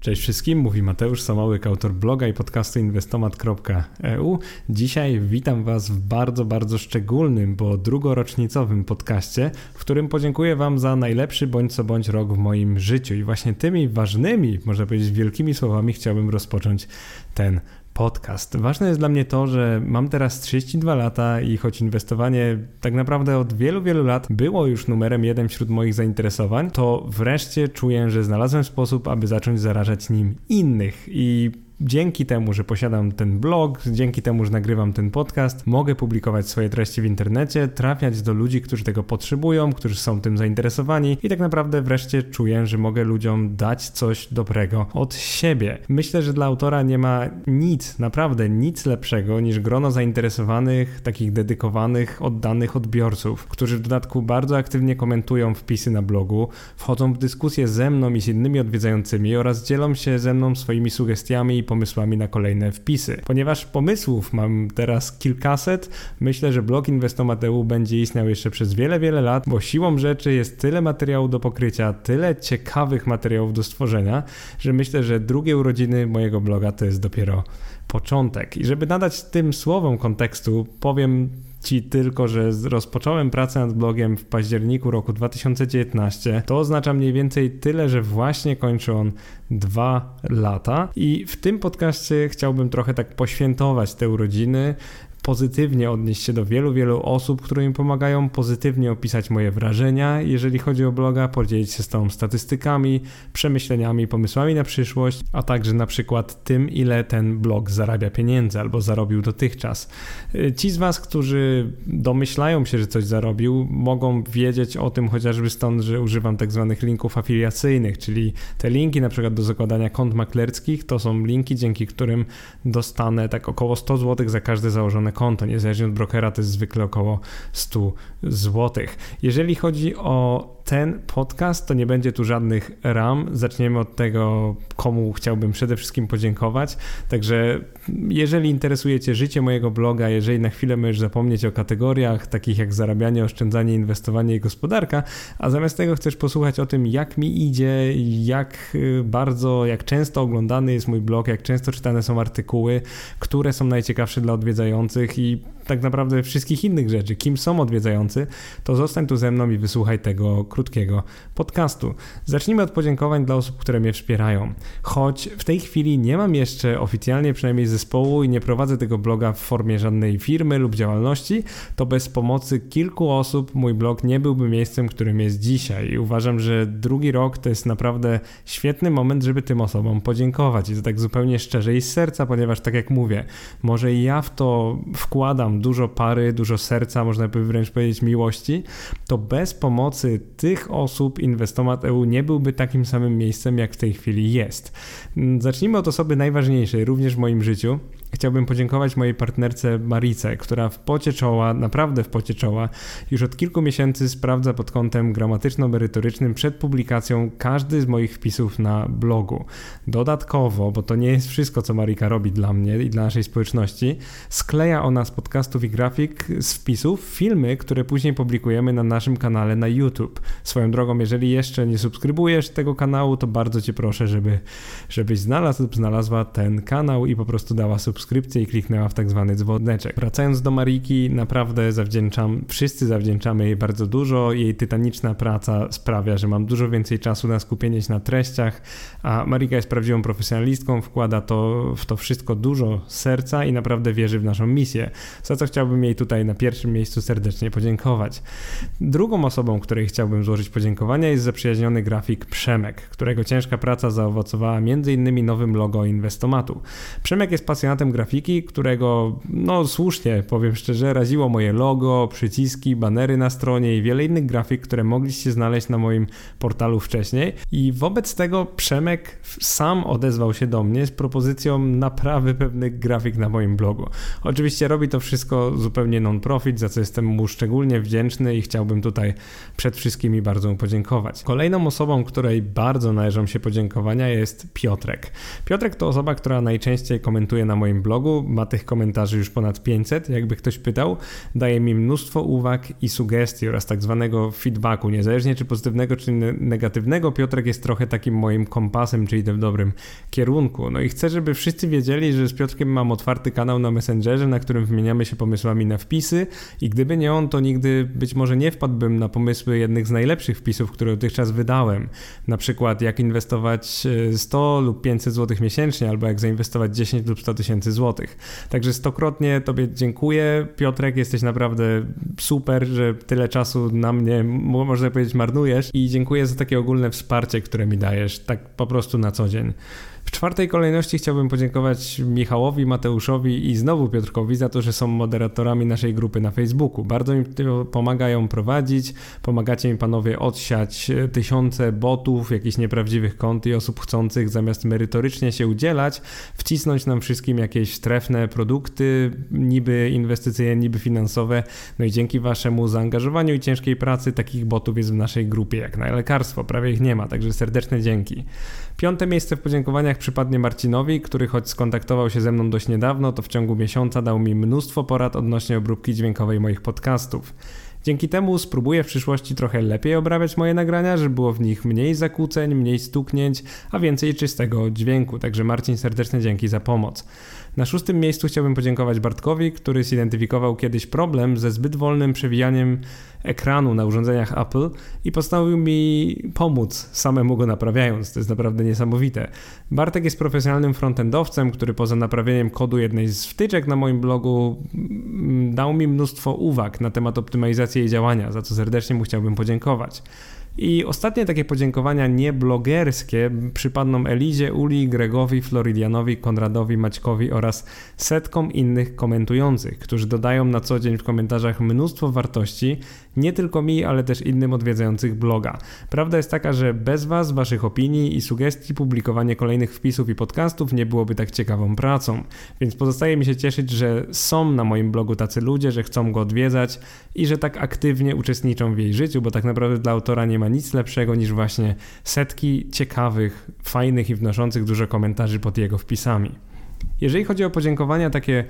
Cześć wszystkim, mówi Mateusz Samołyk, autor bloga i podcastu inwestomat.eu. Dzisiaj witam Was w bardzo, bardzo szczególnym, bo drugorocznicowym podcaście, w którym podziękuję Wam za najlepszy bądź co bądź rok w moim życiu. I właśnie tymi ważnymi, można powiedzieć wielkimi słowami chciałbym rozpocząć ten podcast. Ważne jest dla mnie to, że mam teraz 32 lata i choć inwestowanie tak naprawdę od wielu, wielu lat było już numerem jeden wśród moich zainteresowań, to wreszcie czuję, że znalazłem sposób, aby zacząć zarażać nim innych i dzięki temu, że posiadam ten blog, dzięki temu, że nagrywam ten podcast, mogę publikować swoje treści w internecie, trafiać do ludzi, którzy tego potrzebują, którzy są tym zainteresowani i tak naprawdę wreszcie czuję, że mogę ludziom dać coś dobrego od siebie. Myślę, że dla autora nie ma nic, naprawdę nic lepszego niż grono zainteresowanych, takich dedykowanych, oddanych odbiorców, którzy w dodatku bardzo aktywnie komentują wpisy na blogu, wchodzą w dyskusje ze mną i z innymi odwiedzającymi oraz dzielą się ze mną swoimi sugestiami i pomysłami na kolejne wpisy. Ponieważ pomysłów mam teraz kilkaset, myślę, że blog Inwestomateu będzie istniał jeszcze przez wiele, wiele lat, bo siłą rzeczy jest tyle materiału do pokrycia, tyle ciekawych materiałów do stworzenia, że myślę, że drugie urodziny mojego bloga to jest dopiero początek. I żeby nadać tym słowom kontekstu, powiem Ci tylko, że rozpocząłem pracę nad blogiem w październiku roku 2019. To oznacza mniej więcej tyle, że właśnie kończy on dwa lata. I w tym podcaście chciałbym trochę tak poświętować te urodziny, pozytywnie odnieść się do wielu, wielu osób, które mi pomagają, pozytywnie opisać moje wrażenia, jeżeli chodzi o bloga, podzielić się z tą statystykami, przemyśleniami, pomysłami na przyszłość, a także na przykład tym, ile ten blog zarabia pieniędzy albo zarobił dotychczas. Ci z Was, którzy domyślają się, że coś zarobił, mogą wiedzieć o tym chociażby stąd, że używam tak zwanych linków afiliacyjnych, czyli te linki na przykład do zakładania kont maklerskich, to są linki, dzięki którym dostanę tak około 100 zł za każde założone konto, niezależnie od brokera to jest zwykle około 100 zł. Jeżeli chodzi o ten podcast, to nie będzie tu żadnych ram. Zaczniemy od tego, komu chciałbym przede wszystkim podziękować. Także jeżeli interesuje Cię życie mojego bloga, jeżeli na chwilę możesz zapomnieć o kategoriach takich jak zarabianie, oszczędzanie, inwestowanie i gospodarka, a zamiast tego chcesz posłuchać o tym, jak mi idzie, jak y, bardzo, jak często oglądany jest mój blog, jak często czytane są artykuły, które są najciekawsze dla odwiedzających i tak naprawdę wszystkich innych rzeczy, kim są odwiedzający, to zostań tu ze mną i wysłuchaj tego krótkiego podcastu. Zacznijmy od podziękowań dla osób, które mnie wspierają. Choć w tej chwili nie mam jeszcze oficjalnie przynajmniej zespołu i nie prowadzę tego bloga w formie żadnej firmy lub działalności, to bez pomocy kilku osób mój blog nie byłby miejscem, którym jest dzisiaj. I uważam, że drugi rok to jest naprawdę świetny moment, żeby tym osobom podziękować. I to tak zupełnie szczerze i z serca, ponieważ tak jak mówię, może ja w to wkładam dużo pary, dużo serca, można by wręcz powiedzieć miłości, to bez pomocy tych osób Inwestomat EU nie byłby takim samym miejscem, jak w tej chwili jest. Zacznijmy od osoby najważniejszej również w moim życiu, Chciałbym podziękować mojej partnerce Marice, która w pocie czoła, naprawdę w pocie czoła, już od kilku miesięcy sprawdza pod kątem gramatyczno-merytorycznym przed publikacją każdy z moich wpisów na blogu. Dodatkowo, bo to nie jest wszystko, co Marika robi dla mnie i dla naszej społeczności, skleja ona z podcastów i grafik z wpisów filmy, które później publikujemy na naszym kanale na YouTube. Swoją drogą, jeżeli jeszcze nie subskrybujesz tego kanału, to bardzo Cię proszę, żeby, żebyś znalazł lub znalazła ten kanał i po prostu dała subskrypcję subskrypcję i kliknęła w tak zwany dzwoneczek. Wracając do Mariki, naprawdę zawdzięczam, wszyscy zawdzięczamy jej bardzo dużo. Jej tytaniczna praca sprawia, że mam dużo więcej czasu na skupienie się na treściach, a Marika jest prawdziwą profesjonalistką, wkłada to, w to wszystko dużo serca i naprawdę wierzy w naszą misję, za co chciałbym jej tutaj na pierwszym miejscu serdecznie podziękować. Drugą osobą, której chciałbym złożyć podziękowania jest zaprzyjaźniony grafik Przemek, którego ciężka praca zaowocowała m.in. nowym logo Inwestomatu. Przemek jest pasjonatem grafiki, którego, no słusznie, powiem szczerze, raziło moje logo, przyciski, banery na stronie i wiele innych grafik, które mogliście znaleźć na moim portalu wcześniej. I wobec tego Przemek sam odezwał się do mnie z propozycją naprawy pewnych grafik na moim blogu. Oczywiście robi to wszystko zupełnie non-profit, za co jestem mu szczególnie wdzięczny i chciałbym tutaj przed wszystkimi bardzo mu podziękować. Kolejną osobą, której bardzo należą się podziękowania jest Piotrek. Piotrek to osoba, która najczęściej komentuje na moim blogu. Ma tych komentarzy już ponad 500, jakby ktoś pytał. Daje mi mnóstwo uwag i sugestii oraz tak zwanego feedbacku. Niezależnie czy pozytywnego, czy negatywnego, Piotrek jest trochę takim moim kompasem, czy idę w dobrym kierunku. No i chcę, żeby wszyscy wiedzieli, że z Piotrkiem mam otwarty kanał na Messengerze, na którym wymieniamy się pomysłami na wpisy i gdyby nie on, to nigdy być może nie wpadłbym na pomysły jednych z najlepszych wpisów, które dotychczas wydałem. Na przykład jak inwestować 100 e, lub 500 zł miesięcznie, albo jak zainwestować 10 lub 100 tysięcy złotych. Także stokrotnie Tobie dziękuję. Piotrek, jesteś naprawdę super, że tyle czasu na mnie, można powiedzieć, marnujesz i dziękuję za takie ogólne wsparcie, które mi dajesz, tak po prostu na co dzień. W czwartej kolejności chciałbym podziękować Michałowi, Mateuszowi i znowu Piotrkowi za to, że są moderatorami naszej grupy na Facebooku. Bardzo mi pomagają prowadzić, pomagacie mi panowie odsiać e, tysiące botów, jakichś nieprawdziwych kont i osób chcących zamiast merytorycznie się udzielać, wcisnąć nam wszystkim jakieś trefne produkty, niby inwestycyjne, niby finansowe. No i dzięki waszemu zaangażowaniu i ciężkiej pracy takich botów jest w naszej grupie jak na lekarstwo, prawie ich nie ma, także serdeczne dzięki. Piąte miejsce w podziękowaniach przypadnie Marcinowi, który choć skontaktował się ze mną dość niedawno, to w ciągu miesiąca dał mi mnóstwo porad odnośnie obróbki dźwiękowej moich podcastów. Dzięki temu spróbuję w przyszłości trochę lepiej obrabiać moje nagrania, żeby było w nich mniej zakłóceń, mniej stuknięć, a więcej czystego dźwięku. Także Marcin, serdeczne dzięki za pomoc. Na szóstym miejscu chciałbym podziękować Bartkowi, który zidentyfikował kiedyś problem ze zbyt wolnym przewijaniem ekranu na urządzeniach Apple i postanowił mi pomóc, samemu go naprawiając. To jest naprawdę niesamowite. Bartek jest profesjonalnym frontendowcem, który poza naprawieniem kodu jednej z wtyczek na moim blogu mm, dał mi mnóstwo uwag na temat optymalizacji jej działania, za co serdecznie mu chciałbym podziękować. I ostatnie takie podziękowania nieblogerskie przypadną Elizie, Uli, Gregowi, Floridianowi, Konradowi, Maćkowi oraz setkom innych komentujących, którzy dodają na co dzień w komentarzach mnóstwo wartości, nie tylko mi, ale też innym odwiedzających bloga. Prawda jest taka, że bez Was, Waszych opinii i sugestii publikowanie kolejnych wpisów i podcastów nie byłoby tak ciekawą pracą. Więc pozostaje mi się cieszyć, że są na moim blogu tacy ludzie, że chcą go odwiedzać i że tak aktywnie uczestniczą w jej życiu, bo tak naprawdę dla autora nie ma nic lepszego niż właśnie setki ciekawych, fajnych i wnoszących dużo komentarzy pod jego wpisami. Jeżeli chodzi o podziękowania takie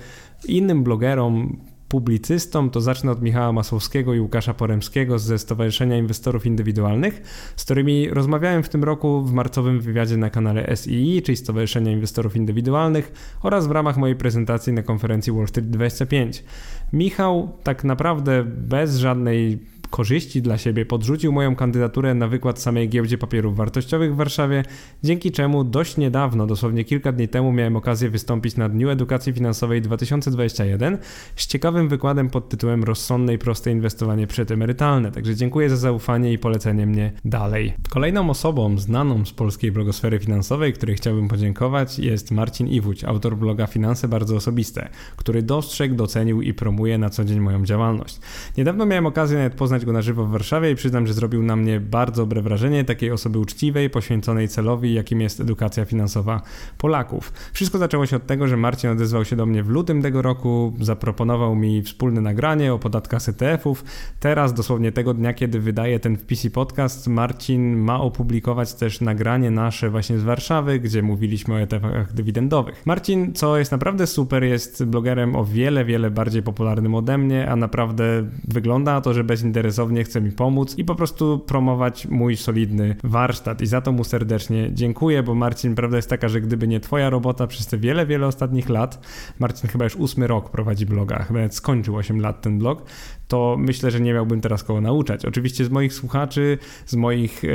innym blogerom, publicystą, to zacznę od Michała Masłowskiego i Łukasza Poremskiego ze Stowarzyszenia Inwestorów Indywidualnych, z którymi rozmawiałem w tym roku w marcowym wywiadzie na kanale SII, czyli Stowarzyszenia Inwestorów Indywidualnych oraz w ramach mojej prezentacji na konferencji Wall Street 25. Michał tak naprawdę bez żadnej korzyści dla siebie podrzucił moją kandydaturę na wykład samej giełdzie papierów wartościowych w Warszawie, dzięki czemu dość niedawno, dosłownie kilka dni temu, miałem okazję wystąpić na Dniu Edukacji Finansowej 2021 z ciekawym wykładem pod tytułem Rozsądne i proste inwestowanie przedemerytalne. Także dziękuję za zaufanie i polecenie mnie dalej. Kolejną osobą znaną z polskiej blogosfery finansowej, której chciałbym podziękować, jest Marcin Iwódź, autor bloga Finanse Bardzo Osobiste, który dostrzegł, docenił i promuje na co dzień moją działalność. Niedawno miałem okazję nawet poznać poznać go na żywo w Warszawie i przyznam, że zrobił na mnie bardzo dobre wrażenie takiej osoby uczciwej, poświęconej celowi, jakim jest edukacja finansowa Polaków. Wszystko zaczęło się od tego, że Marcin odezwał się do mnie w lutym tego roku, zaproponował mi wspólne nagranie o podatkach ETF-ów. Teraz, dosłownie tego dnia, kiedy wydaje ten wpis i podcast, Marcin ma opublikować też nagranie nasze właśnie z Warszawy, gdzie mówiliśmy o ETF-ach dywidendowych. Marcin, co jest naprawdę super, jest blogerem o wiele, wiele bardziej popularnym ode mnie, a naprawdę wygląda na to, że bezinteresownie bezinteresownie chce mi pomóc i po prostu promować mój solidny warsztat. I za to mu serdecznie dziękuję, bo Marcin, prawda jest taka, że gdyby nie twoja robota przez te wiele, wiele ostatnich lat, Marcin chyba już ósmy rok prowadzi bloga, chyba skończył 8 lat ten blog, to myślę, że nie miałbym teraz kogo nauczać. Oczywiście z moich słuchaczy, z moich e,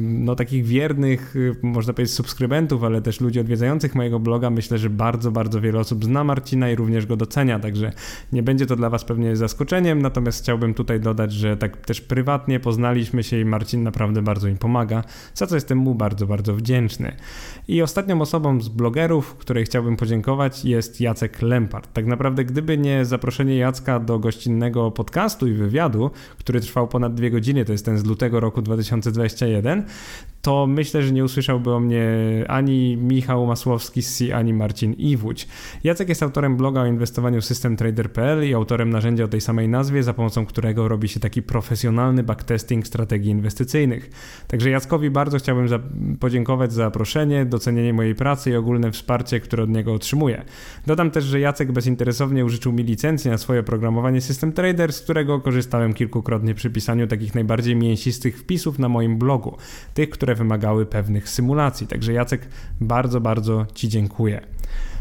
no takich wiernych, e, można powiedzieć subskrybentów, ale też ludzi odwiedzających mojego bloga, myślę, że bardzo, bardzo wiele osób zna Marcina i również go docenia, także nie będzie to dla Was pewnie zaskoczeniem, natomiast chciałbym tutaj dodać, że tak też prywatnie poznaliśmy się i Marcin naprawdę bardzo mi pomaga, za co jestem mu bardzo, bardzo wdzięczny. I ostatnią osobą z blogerów, której chciałbym podziękować jest Jacek Lempart. Tak naprawdę gdyby nie zaproszenie Jacka do gościnnego podcastu i wywiadu, który trwał ponad dwie godziny, to jest ten z lutego roku 2021, to myślę, że nie usłyszałby o mnie ani Michał Masłowski z C, ani Marcin Iwódź. Jacek jest autorem bloga o inwestowaniu systemtrader.pl i autorem narzędzia o tej samej nazwie, za pomocą którego robi się taki profesjonalny backtesting strategii inwestycyjnych. Także Jackowi bardzo chciałbym za podziękować za zaproszenie, docenienie mojej pracy i ogólne wsparcie, które od niego otrzymuję. Dodam też, że Jacek bezinteresownie użyczył mi licencji na swoje oprogramowanie System Trader, z którego korzystałem kilkukrotnie przy pisaniu takich najbardziej mięsistych wpisów na moim blogu, tych, które wymagały pewnych symulacji. Także Jacek, bardzo, bardzo Ci dziękuję.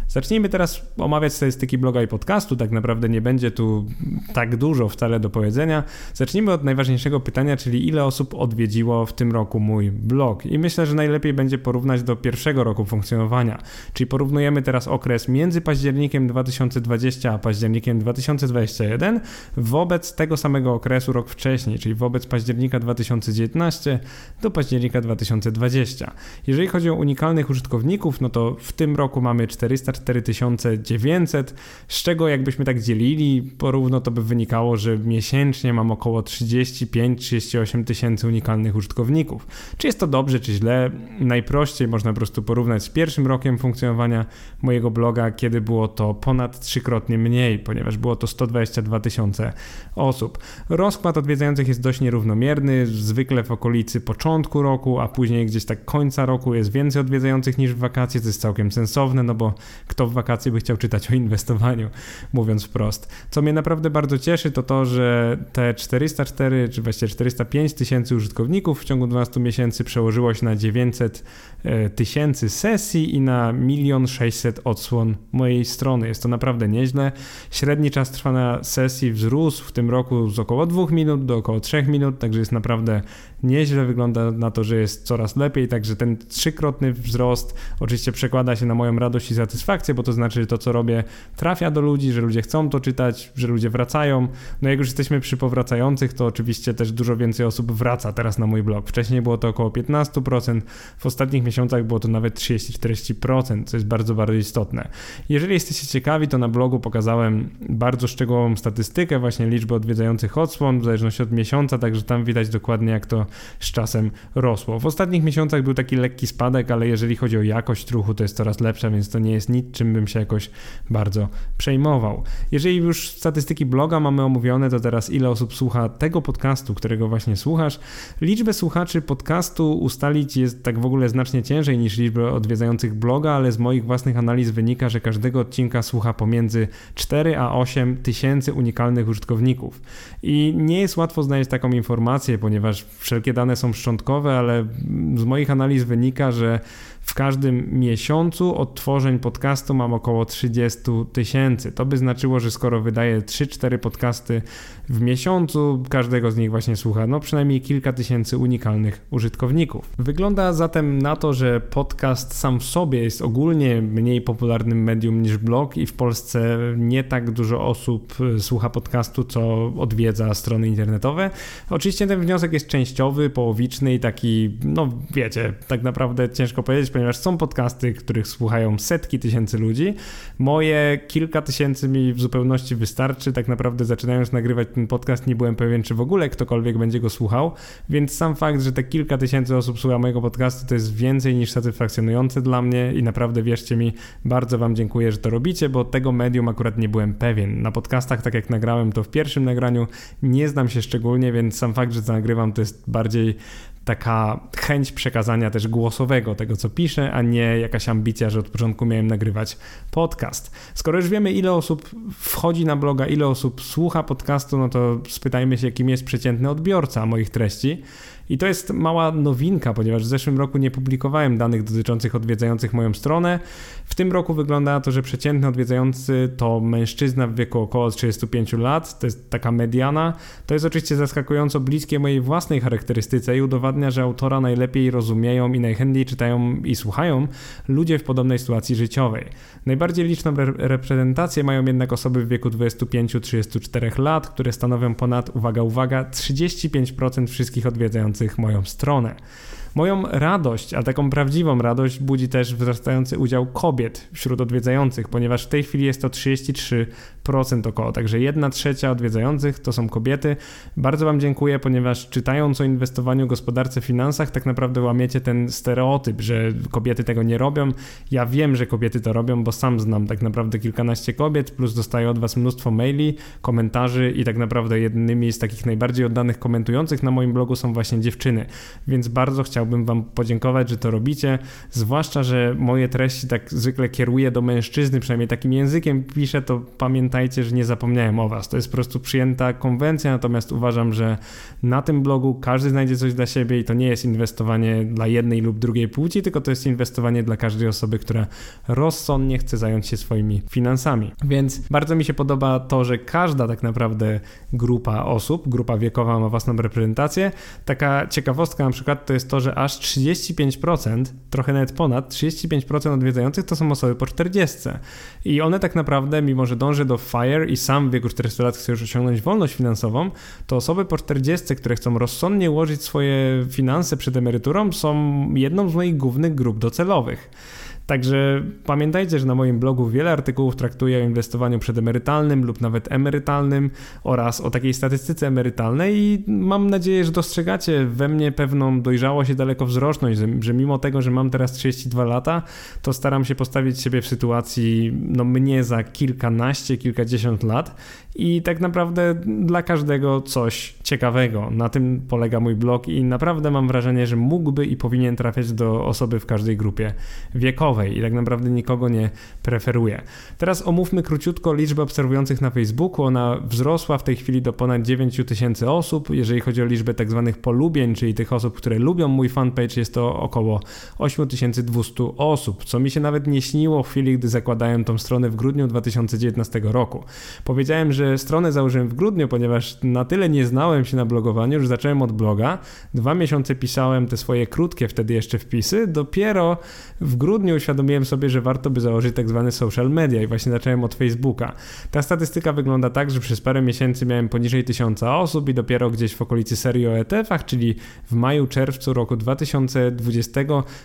Zacznijmy teraz omawiać statystyki bloga i podcastu. Tak naprawdę nie będzie tu tak dużo wcale do powiedzenia. Zacznijmy od najważniejszego pytania, czyli ile osób odwiedziło w tym roku mój blog. I myślę, że najlepiej będzie porównać do pierwszego roku funkcjonowania. Czyli porównujemy teraz okres między październikiem 2020 a październikiem 2021 wobec tego samego okresu rok wcześniej, czyli wobec października 2019 do października 2020. Jeżeli chodzi o unikalnych użytkowników, no to w tym roku mamy 400 4900, z czego jakbyśmy tak dzielili, porówno to by wynikało, że miesięcznie mam około 35-38 tysięcy unikalnych użytkowników. Czy jest to dobrze, czy źle? Najprościej można po prostu porównać z pierwszym rokiem funkcjonowania mojego bloga, kiedy było to ponad trzykrotnie mniej, ponieważ było to 122 tysiące osób. Rozkład odwiedzających jest dość nierównomierny, zwykle w okolicy początku roku, a później gdzieś tak końca roku jest więcej odwiedzających niż w wakacje, co jest całkiem sensowne, no bo kto w wakacje by chciał czytać o inwestowaniu, mówiąc wprost. Co mnie naprawdę bardzo cieszy, to to, że te 404 czy właściwie 405 tysięcy użytkowników w ciągu 12 miesięcy przełożyło się na 900 e, tysięcy sesji i na 1 600 odsłon mojej strony. Jest to naprawdę nieźle. Średni czas trwania sesji wzrósł w tym roku z około 2 minut do około 3 minut, także jest naprawdę nieźle. Wygląda na to, że jest coraz lepiej, także ten trzykrotny wzrost oczywiście przekłada się na moją radość i satysfakcję, bo to znaczy, że to, co robię, trafia do ludzi, że ludzie chcą to czytać, że ludzie wracają. No jak już jesteśmy przy powracających, to oczywiście też dużo więcej osób wraca teraz na mój blog. Wcześniej było to około 15%, w ostatnich miesiącach było to nawet 30-40%, co jest bardzo, bardzo istotne. Jeżeli jesteście ciekawi, to na blogu pokazałem bardzo szczegółową statystykę, właśnie liczbę odwiedzających odsłon, w zależności od miesiąca, także tam widać dokładnie, jak to z czasem rosło. W ostatnich miesiącach był taki lekki spadek, ale jeżeli chodzi o jakość ruchu, to jest coraz lepsza, więc to nie jest nic, czym bym się jakoś bardzo przejmował. Jeżeli już statystyki bloga mamy omówione, to teraz ile osób słucha tego podcastu, którego właśnie słuchasz. Liczbę słuchaczy podcastu ustalić jest tak w ogóle znacznie ciężej niż liczbę odwiedzających bloga, ale z moich własnych analiz wynika, że każdego odcinka słucha pomiędzy 4 a 8 tysięcy unikalnych użytkowników. I nie jest łatwo znaleźć taką informację, ponieważ wszelkie dane są szczątkowe, ale z moich analiz wynika, że w każdym miesiącu od tworzeń podcastu mam około 30 tysięcy. To by znaczyło, że skoro wydaję 3-4 podcasty w miesiącu, każdego z nich właśnie słucha no przynajmniej kilka tysięcy unikalnych użytkowników. Wygląda zatem na to, że podcast sam w sobie jest ogólnie mniej popularnym medium niż blog i w Polsce nie tak dużo osób słucha podcastu, co odwiedza strony internetowe. Oczywiście ten wniosek jest częściowy, połowiczny i taki, no wiecie, tak naprawdę ciężko powiedzieć, ponieważ są podcasty, których słuchają setki tysięcy ludzi. Moje kilka tysięcy mi w zupełności wystarczy. Tak naprawdę zaczynając nagrywać ten podcast nie byłem pewien, czy w ogóle ktokolwiek będzie go słuchał, więc sam fakt, że te kilka tysięcy osób słucha mojego podcastu to jest więcej niż satysfakcjonujące dla mnie i naprawdę wierzcie mi, bardzo wam dziękuję, że to robicie, bo tego medium akurat nie byłem pewien. Na podcastach, tak jak nagrałem to w pierwszym nagraniu, nie znam się szczególnie, więc sam fakt, że to nagrywam to jest bardziej taka chęć przekazania też głosowego tego, co piszę, a nie jakaś ambicja, że od początku miałem nagrywać podcast. Skoro już wiemy, ile osób wchodzi na bloga, ile osób słucha podcastu, no to spytajmy się, kim jest przeciętny odbiorca moich treści. I to jest mała nowinka, ponieważ w zeszłym roku nie publikowałem danych dotyczących odwiedzających moją stronę. W tym roku wygląda to, że przeciętny odwiedzający to mężczyzna w wieku około 35 lat, to jest taka mediana. To jest oczywiście zaskakująco bliskie mojej własnej charakterystyce i udowadnia, że autora najlepiej rozumieją i najchętniej czytają i słuchają ludzie w podobnej sytuacji życiowej. Najbardziej liczną re reprezentację mają jednak osoby w wieku 25-34 lat, które stanowią ponad, uwaga, uwaga, 35% wszystkich odwiedzających moją stronę. Moją radość, a taką prawdziwą radość budzi też wzrastający udział kobiet wśród odwiedzających, ponieważ w tej chwili jest to 33% około, także jedna trzecia odwiedzających to są kobiety. Bardzo Wam dziękuję, ponieważ czytając o inwestowaniu, gospodarce, finansach, tak naprawdę łamiecie ten stereotyp, że kobiety tego nie robią. Ja wiem, że kobiety to robią, bo sam znam tak naprawdę kilkanaście kobiet, plus dostaję od Was mnóstwo maili, komentarzy i tak naprawdę jednymi z takich najbardziej oddanych komentujących na moim blogu są właśnie dziewczyny. Więc bardzo chciałbym Wam podziękować, że to robicie, zwłaszcza, że moje treści tak zwykle kieruję do mężczyzny, przynajmniej takim językiem piszę, to pamiętajcie, że nie zapomniałem o Was. To jest po prostu przyjęta konwencja, natomiast uważam, że na tym blogu każdy znajdzie coś dla siebie i to nie jest inwestowanie dla jednej lub drugiej płci, tylko to jest inwestowanie dla każdej osoby, która rozsądnie chce zająć się swoimi finansami. Więc bardzo mi się podoba to, że każda tak naprawdę grupa osób, grupa wiekowa ma własną reprezentację. Taka ciekawostka na przykład to jest to, że aż 35%, trochę nawet ponad 35% odwiedzających to są osoby po 40. I one tak naprawdę, mimo że dąży do FIRE i sam w wieku 40 lat chce już osiągnąć wolność finansową, to osoby po 40, które chcą rozsądnie ułożyć swoje finanse przed emeryturą, są jedną z moich głównych grup docelowych. Także pamiętajcie, że na moim blogu wiele artykułów traktuje o inwestowaniu przedemerytalnym lub nawet emerytalnym oraz o takiej statystyce emerytalnej i mam nadzieję, że dostrzegacie we mnie pewną dojrzałość i dalekowzroczność, że, mimo tego, że mam teraz 32 lata, to staram się postawić siebie w sytuacji no mnie za kilkanaście, kilkadziesiąt lat i tak naprawdę dla każdego coś ciekawego. Na tym polega mój blog i naprawdę mam wrażenie, że mógłby i powinien trafiać do osoby w każdej grupie wiekowej i tak naprawdę nikogo nie preferuje. Teraz omówmy króciutko liczbę obserwujących na Facebooku. Ona wzrosła w tej chwili do ponad 9 tysięcy osób. Jeżeli chodzi o liczbę tak zwanych polubień, czyli tych osób, które lubią mój fanpage, jest to około 8200 osób, co mi się nawet nie śniło w chwili, gdy zakładałem tą stronę w grudniu 2019 roku. Powiedziałem, że stronę założyłem w grudniu, ponieważ na tyle nie znałem się na blogowaniu, że zacząłem od bloga. Dwa miesiące pisałem te swoje krótkie wtedy jeszcze wpisy. Dopiero w grudniu uświadomiłem sobie, że warto by założyć tak zwane social media i właśnie zacząłem od Facebooka. Ta statystyka wygląda tak, że przez parę miesięcy miałem poniżej tysiąca osób i dopiero gdzieś w okolicy serii o ETF-ach, czyli w maju, czerwcu roku 2020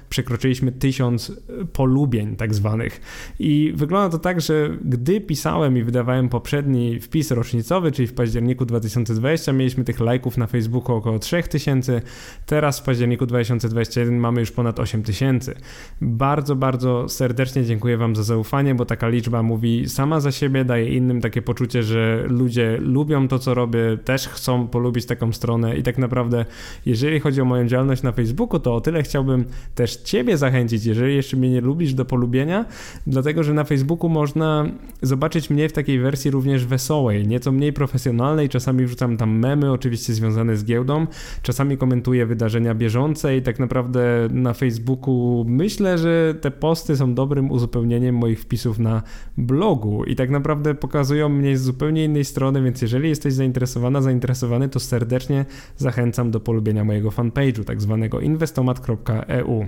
przekroczyliśmy tysiąc polubień tak zwanych. I wygląda to tak, że gdy pisałem i wydawałem poprzedni wpis rocznicowy, czyli w październiku 2020 mieliśmy tych lajków na Facebooku około 3000, teraz w październiku 2021 mamy już ponad 8000. Bardzo, bardzo serdecznie dziękuję Wam za zaufanie, bo taka liczba mówi sama za siebie, daje innym takie poczucie, że ludzie lubią to, co robię, też chcą polubić taką stronę i tak naprawdę, jeżeli chodzi o moją działalność na Facebooku, to o tyle chciałbym też Ciebie zachęcić, jeżeli jeszcze mnie nie lubisz, do polubienia, dlatego, że na Facebooku można zobaczyć mnie w takiej wersji również wesołej, nieco mniej profesjonalnej. Czasami wrzucam tam memy, oczywiście związane z giełdą. Czasami komentuję wydarzenia bieżące i tak naprawdę na Facebooku myślę, że te posty są dobrym uzupełnieniem moich wpisów na blogu i tak naprawdę pokazują mnie z zupełnie innej strony, więc jeżeli jesteś zainteresowana, zainteresowany, to serdecznie zachęcam do polubienia mojego fanpage'u, tak zwanego investomat.eu.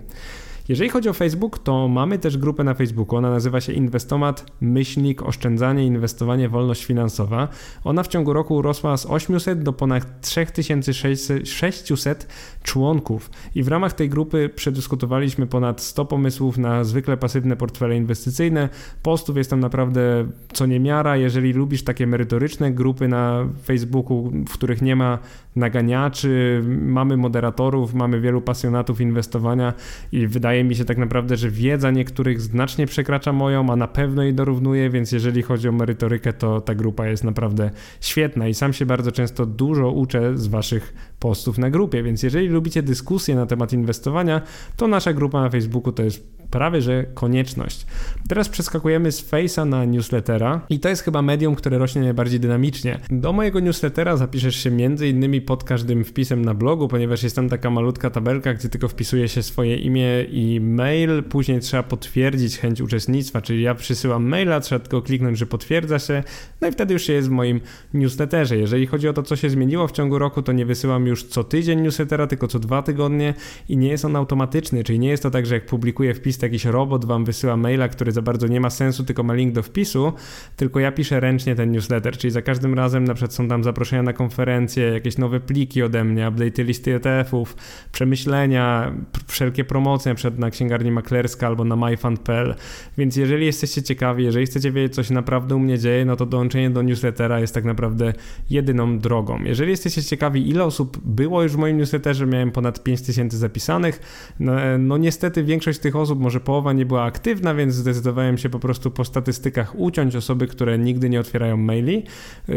Jeżeli chodzi o Facebook, to mamy też grupę na Facebooku. Ona nazywa się Inwestomat Myślnik Oszczędzanie, Inwestowanie, Wolność Finansowa. Ona w ciągu roku urosła z 800 do ponad 3600 członków i w ramach tej grupy przedyskutowaliśmy ponad 100 pomysłów na zwykle pasywne portfele inwestycyjne. Postów jest tam naprawdę co niemiara. Jeżeli lubisz takie merytoryczne grupy na Facebooku, w których nie ma naganiaczy, mamy moderatorów, mamy wielu pasjonatów inwestowania i wydaje mi się tak naprawdę, że wiedza niektórych znacznie przekracza moją, a na pewno jej dorównuje, więc jeżeli chodzi o merytorykę, to ta grupa jest naprawdę świetna i sam się bardzo często dużo uczę z waszych postów na grupie, więc jeżeli lubicie dyskusje na temat inwestowania, to nasza grupa na Facebooku to jest prawie że konieczność. Teraz przeskakujemy z Face'a na newslettera i to jest chyba medium, które rośnie najbardziej dynamicznie. Do mojego newslettera zapiszesz się między innymi pod każdym wpisem na blogu, ponieważ jest tam taka malutka tabelka, gdzie tylko wpisuje się swoje imię i mail, później trzeba potwierdzić chęć uczestnictwa, czyli ja przysyłam maila, trzeba tylko kliknąć, że potwierdza się, no i wtedy już jest w moim newsletterze. Jeżeli chodzi o to, co się zmieniło w ciągu roku, to nie wysyłam już co tydzień newslettera, tylko co dwa tygodnie i nie jest on automatyczny, czyli nie jest to tak, że jak publikuję wpis, to jakiś robot wam wysyła maila, który za bardzo nie ma sensu, tylko ma link do wpisu, tylko ja piszę ręcznie ten newsletter, czyli za każdym razem na przykład są tam zaproszenia na konferencje, jakieś nowe pliki ode mnie, update listy ETF-ów, przemyślenia, wszelkie promocje przed na księgarni maklerska albo na myfund.pl, więc jeżeli jesteście ciekawi, jeżeli chcecie wiedzieć, co się naprawdę u mnie dzieje, no to dołączenie do newslettera jest tak naprawdę jedyną drogą. Jeżeli jesteście ciekawi, ile osób było już w moim newsletterze, miałem ponad 5000 zapisanych, no, no niestety większość tych osób, może połowa nie była aktywna, więc zdecydowałem się po prostu po statystykach uciąć osoby, które nigdy nie otwierają maili.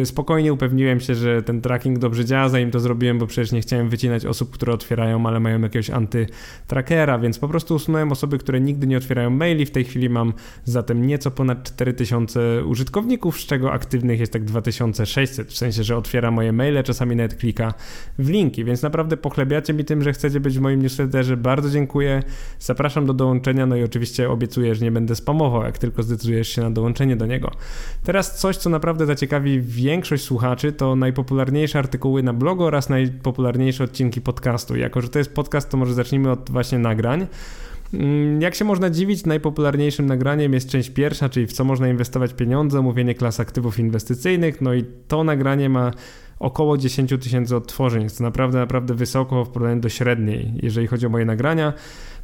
Spokojnie upewniłem się, że ten tracking dobrze działa, zanim to zrobiłem, bo przecież nie chciałem wycinać osób, które otwierają, ale mają jakiegoś antytrackera, więc po prostu usunąłem osoby, które nigdy nie otwierają maili. W tej chwili mam zatem nieco ponad 4000 użytkowników, z czego aktywnych jest tak 2600, w sensie, że otwiera moje maile, czasami nawet klika w linki, więc naprawdę pochlebiacie mi tym, że chcecie być w moim newsletterze. Bardzo dziękuję. Zapraszam do dołączenia, no i oczywiście obiecuję, że nie będę spamował, jak tylko zdecydujesz się na dołączenie do niego. Teraz coś, co naprawdę zaciekawi większość słuchaczy, to najpopularniejsze artykuły na blogu oraz najpopularniejsze odcinki podcastu. Jako, że to jest podcast, to może zacznijmy od właśnie nagrań. Mm, jak się można dziwić, najpopularniejszym nagraniem jest część pierwsza, czyli w co można inwestować pieniądze, omówienie klas aktywów inwestycyjnych. No i to nagranie ma około 10 tysięcy odtworzeń. To naprawdę, naprawdę wysoko w porównaniu do średniej, jeżeli chodzi o moje nagrania.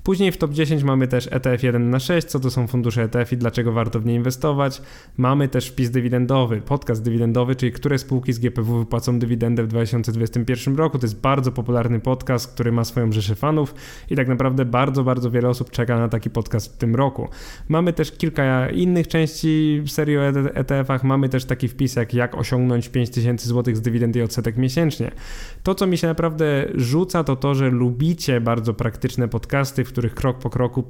Później w top 10 mamy też ETF 1 na 6, co to są fundusze ETF i dlaczego warto w nie inwestować. Mamy też wpis dywidendowy, podcast dywidendowy, czyli które spółki z GPW wypłacą dywidendę w 2021 roku. To jest bardzo popularny podcast, który ma swoją rzeszę fanów i tak naprawdę bardzo, bardzo wiele osób czeka na taki podcast w tym roku. Mamy też kilka innych części serii o ETF-ach. Mamy też taki wpis jak jak osiągnąć 5000 zł z dywidendy i odsetek miesięcznie. To, co mi się naprawdę rzuca, to to, że lubicie bardzo praktyczne podcasty, których krok po kroku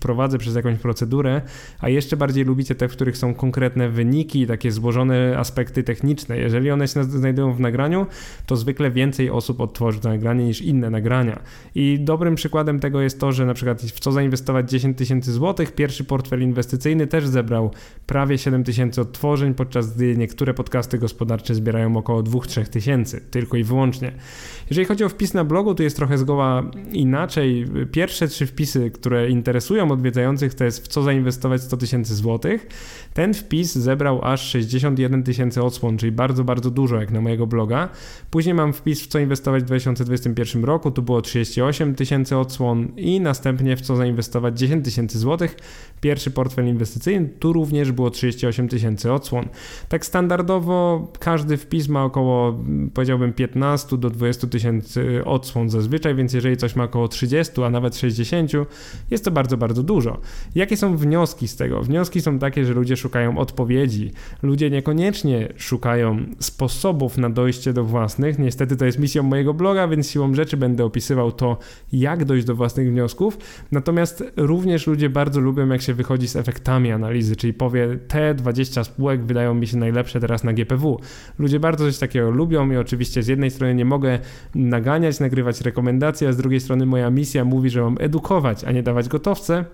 prowadzę przez jakąś procedurę, a jeszcze bardziej lubicie te, w których są konkretne wyniki, takie złożone aspekty techniczne. Jeżeli one się znajdują w nagraniu, to zwykle więcej osób odtworzy to nagranie niż inne nagrania. I dobrym przykładem tego jest to, że na przykład w co zainwestować 10 tysięcy złotych, pierwszy portfel inwestycyjny też zebrał prawie 7 tysięcy odtworzeń, podczas gdy niektóre podcasty gospodarcze zbierają około 2-3 tysięcy, tylko i wyłącznie. Jeżeli chodzi o wpis na blogu, to jest trochę zgoła inaczej. Pierwsze trzy wpisy, które interesują odwiedzających, to jest w co zainwestować 100 tysięcy złotych. Ten wpis zebrał aż 61 tysięcy odsłon, czyli bardzo, bardzo dużo jak na mojego bloga. Później mam wpis w co inwestować w 2021 roku, tu było 38 tysięcy odsłon i następnie w co zainwestować 10 tysięcy złotych. Pierwszy portfel inwestycyjny, tu również było 38 tysięcy odsłon. Tak standardowo każdy wpis ma około, powiedziałbym, 15 do 20 tysięcy odsłon zazwyczaj, więc jeżeli coś ma około 30, a nawet 60, jest to bardzo, bardzo dużo. Jakie są wnioski z tego? Wnioski są takie, że ludzie szukają odpowiedzi. Ludzie niekoniecznie szukają sposobów na dojście do własnych. Niestety to jest misją mojego bloga, więc siłą rzeczy będę opisywał to, jak dojść do własnych wniosków. Natomiast również ludzie bardzo lubią, jak się wychodzi z efektami analizy, czyli powie, te 20 spółek wydają mi się najlepsze teraz na GPW. Ludzie bardzo coś takiego lubią i oczywiście z jednej strony nie mogę naganiać, nagrywać rekomendacje, a z drugiej strony moja misja mówi, że mam edukować, a nie dawać gotowce.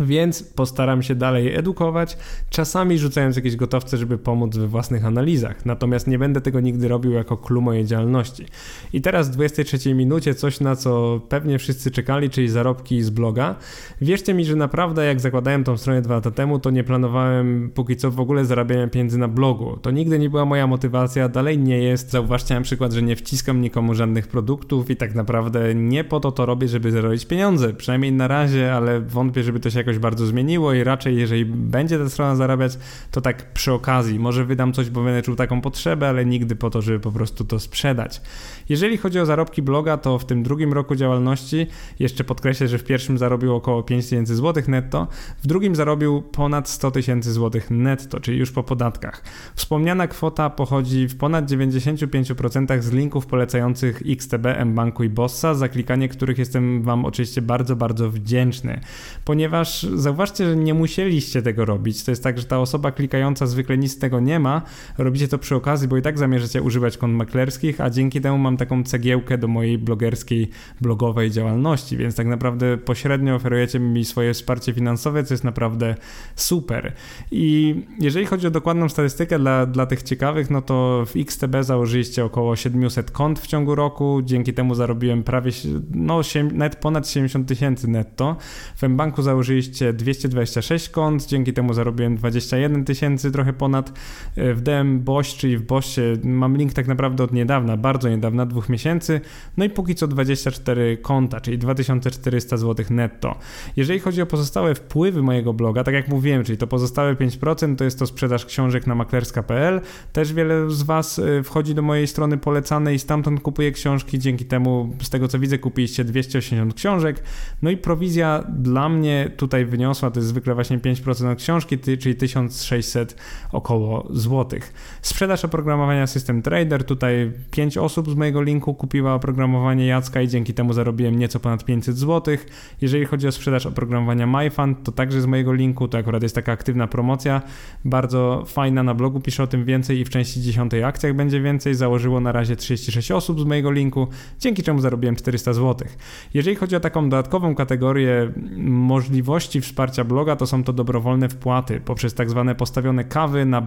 Więc postaram się dalej edukować, czasami rzucając jakieś gotowce, żeby pomóc we własnych analizach. Natomiast nie będę tego nigdy robił jako clue mojej działalności. I teraz w 23 minucie coś, na co pewnie wszyscy czekali, czyli zarobki z bloga. Wierzcie mi, że naprawdę jak zakładałem tą stronę dwa lata temu, to nie planowałem póki co w ogóle zarabiania pieniędzy na blogu. To nigdy nie była moja motywacja, dalej nie jest. Zauważcie na przykład, że nie wciskam nikomu żadnych produktów i tak naprawdę nie po to to robię, żeby zarobić pieniądze. Przynajmniej na razie, ale wątpię, żeby to się jakoś bardzo zmieniło i raczej jeżeli będzie ta strona zarabiać, to tak przy okazji. Może wydam coś, bo będę czuł taką potrzebę, ale nigdy po to, żeby po prostu to sprzedać. Jeżeli chodzi o zarobki bloga, to w tym drugim roku działalności, jeszcze podkreślę, że w pierwszym zarobił około 5 tysięcy złotych netto, w drugim zarobił ponad 100 tysięcy złotych netto, czyli już po podatkach. Wspomniana kwota pochodzi w ponad 95% z linków polecających XTB, mBanku i Bossa, za klikanie których jestem Wam oczywiście bardzo, bardzo wdzięczny, ponieważ ponieważ zauważcie, że nie musieliście tego robić. To jest tak, że ta osoba klikająca zwykle nic z tego nie ma. Robicie to przy okazji, bo i tak zamierzacie używać kont maklerskich, a dzięki temu mam taką cegiełkę do mojej blogerskiej, blogowej działalności, więc tak naprawdę pośrednio oferujecie mi swoje wsparcie finansowe, co jest naprawdę super. I jeżeli chodzi o dokładną statystykę dla, dla tych ciekawych, no to w XTB założyliście około 700 kont w ciągu roku, dzięki temu zarobiłem prawie, no nawet ponad 70 tysięcy netto. W mBanku założyliście 226 kont, dzięki temu zarobiłem 21 tysięcy, trochę ponad. W DM Boś, czyli w Bosie, mam link tak naprawdę od niedawna, bardzo niedawna, dwóch miesięcy, no i póki co 24 konta, czyli 2400 zł netto. Jeżeli chodzi o pozostałe wpływy mojego bloga, tak jak mówiłem, czyli to pozostałe 5% to jest to sprzedaż książek na maklerska.pl. Też wiele z Was y, wchodzi do mojej strony polecanej i stamtąd kupuje książki. Dzięki temu, z tego co widzę, kupiliście 280 książek. No i prowizja dla mnie tutaj wyniosła, to jest zwykle właśnie 5% od książki, czyli 1600 około złotych. Sprzedaż oprogramowania System Trader, tutaj 5 osób z mojego linku kupiła oprogramowanie Jacka i dzięki temu zarobiłem nieco ponad 500 zł. Jeżeli chodzi o sprzedaż oprogramowania MyFund, to także z mojego linku, to akurat jest taka aktywna promocja, bardzo fajna, na blogu piszę o tym więcej i w części 10 akcjach będzie więcej. Założyło na razie 36 osób z mojego linku, dzięki czemu zarobiłem 400 zł. Jeżeli chodzi o taką dodatkową kategorię możliwości wsparcia bloga, to są to dobrowolne wpłaty poprzez tak zwane postawione kawy na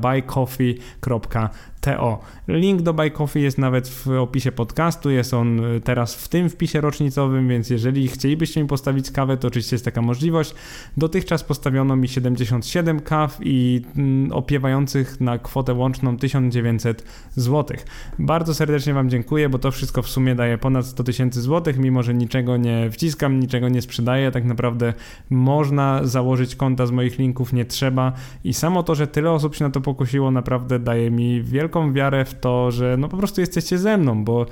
Link do Buy Coffee jest nawet w opisie podcastu, jest on teraz w tym wpisie rocznicowym, więc jeżeli chcielibyście mi postawić kawę, to oczywiście jest taka możliwość. Dotychczas postawiono mi 77 kaw i mm, opiewających na kwotę łączną 1900 zł. Bardzo serdecznie Wam dziękuję, bo to wszystko w sumie daje ponad 100 tysięcy złotych, mimo że niczego nie wciskam, niczego nie sprzedaję. Tak naprawdę można założyć konta z moich linków, nie trzeba. I samo to, że tyle osób się na to pokusiło, naprawdę daje mi wielką wiarę w to, że no po prostu jesteście ze mną, bo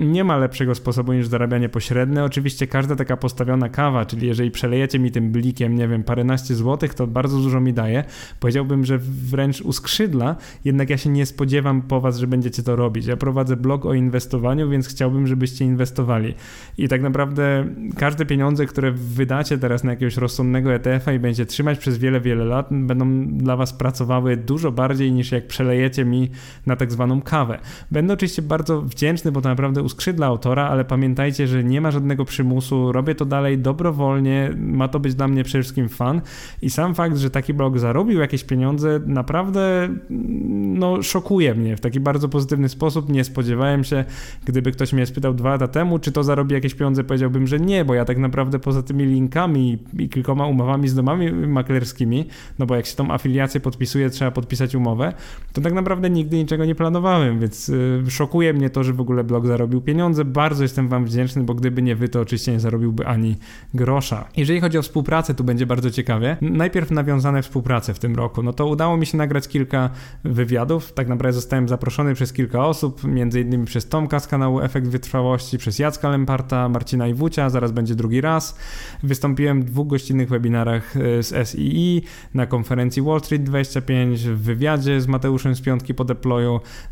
nie ma lepszego sposobu niż zarabianie pośrednie. Oczywiście każda taka postawiona kawa, czyli jeżeli przelejecie mi tym blikiem, nie wiem, paręnaście złotych, to bardzo dużo mi daje. Powiedziałbym, że wręcz uskrzydla, jednak ja się nie spodziewam po was, że będziecie to robić. Ja prowadzę blog o inwestowaniu, więc chciałbym, żebyście inwestowali. I tak naprawdę każde pieniądze, które wydacie teraz na jakiegoś rozsądnego ETF-a i będziecie trzymać przez wiele, wiele lat, będą dla was pracowały dużo bardziej niż jak przelejecie mi na tak zwaną kawę. Będę oczywiście bardzo wdzięczny, bo to naprawdę uskrzydla autora, ale pamiętajcie, że nie ma żadnego przymusu, robię to dalej dobrowolnie, ma to być dla mnie przede wszystkim fan i sam fakt, że taki blog zarobił jakieś pieniądze, naprawdę no, szokuje mnie w taki bardzo pozytywny sposób. Nie spodziewałem się, gdyby ktoś mnie spytał dwa lata temu, czy to zarobi jakieś pieniądze, powiedziałbym, że nie, bo ja tak naprawdę poza tymi linkami i kilkoma umowami z domami maklerskimi, no bo jak się tą afiliację podpisuje, trzeba podpisać umowę, to tak naprawdę nigdy niczego nie planowałem, więc y, szokuje mnie to, że w ogóle blog zarobił pieniądze. Bardzo jestem Wam wdzięczny, bo gdyby nie Wy, to oczywiście nie zarobiłby ani grosza. Jeżeli chodzi o współpracę, tu będzie bardzo ciekawie. Najpierw nawiązane współpracę w tym roku. No to udało mi się nagrać kilka wywiadów. Tak naprawdę zostałem zaproszony przez kilka osób, między innymi przez Tomka z kanału Efekt Wytrwałości, przez Jacka Lemparta, Marcina Iwucia, zaraz będzie drugi raz. Wystąpiłem w dwóch gościnnych webinarach y, z SII, na konferencji Wall Street 25, w wywiadzie z Mateuszem z Piątki po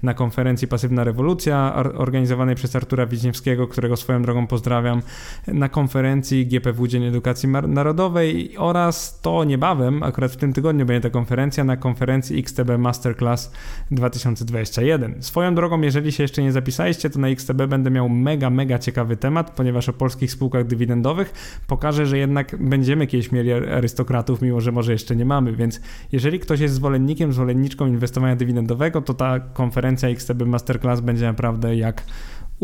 na konferencji Pasywna Rewolucja organizowanej przez Artura Wiśniewskiego, którego swoją drogą pozdrawiam, na konferencji GPW Dzień Edukacji Narodowej oraz to niebawem, akurat w tym tygodniu będzie ta konferencja, na konferencji XTB Masterclass 2021. Swoją drogą, jeżeli się jeszcze nie zapisaliście, to na XTB będę miał mega, mega ciekawy temat, ponieważ o polskich spółkach dywidendowych pokażę, że jednak będziemy kiedyś mieli arystokratów, mimo że może jeszcze nie mamy, więc jeżeli ktoś jest zwolennikiem, zwolenniczką inwestowania dywidendowego, to ta konferencja XTB Masterclass będzie naprawdę jak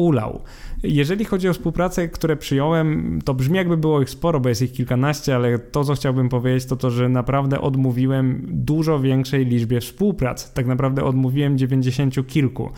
ulał. Jeżeli chodzi o współpracę, które przyjąłem, to brzmi jakby było ich sporo, bo jest ich kilkanaście, ale to, co chciałbym powiedzieć, to to, że naprawdę odmówiłem dużo większej liczbie współprac. Tak naprawdę odmówiłem dziewięćdziesięciu kilku.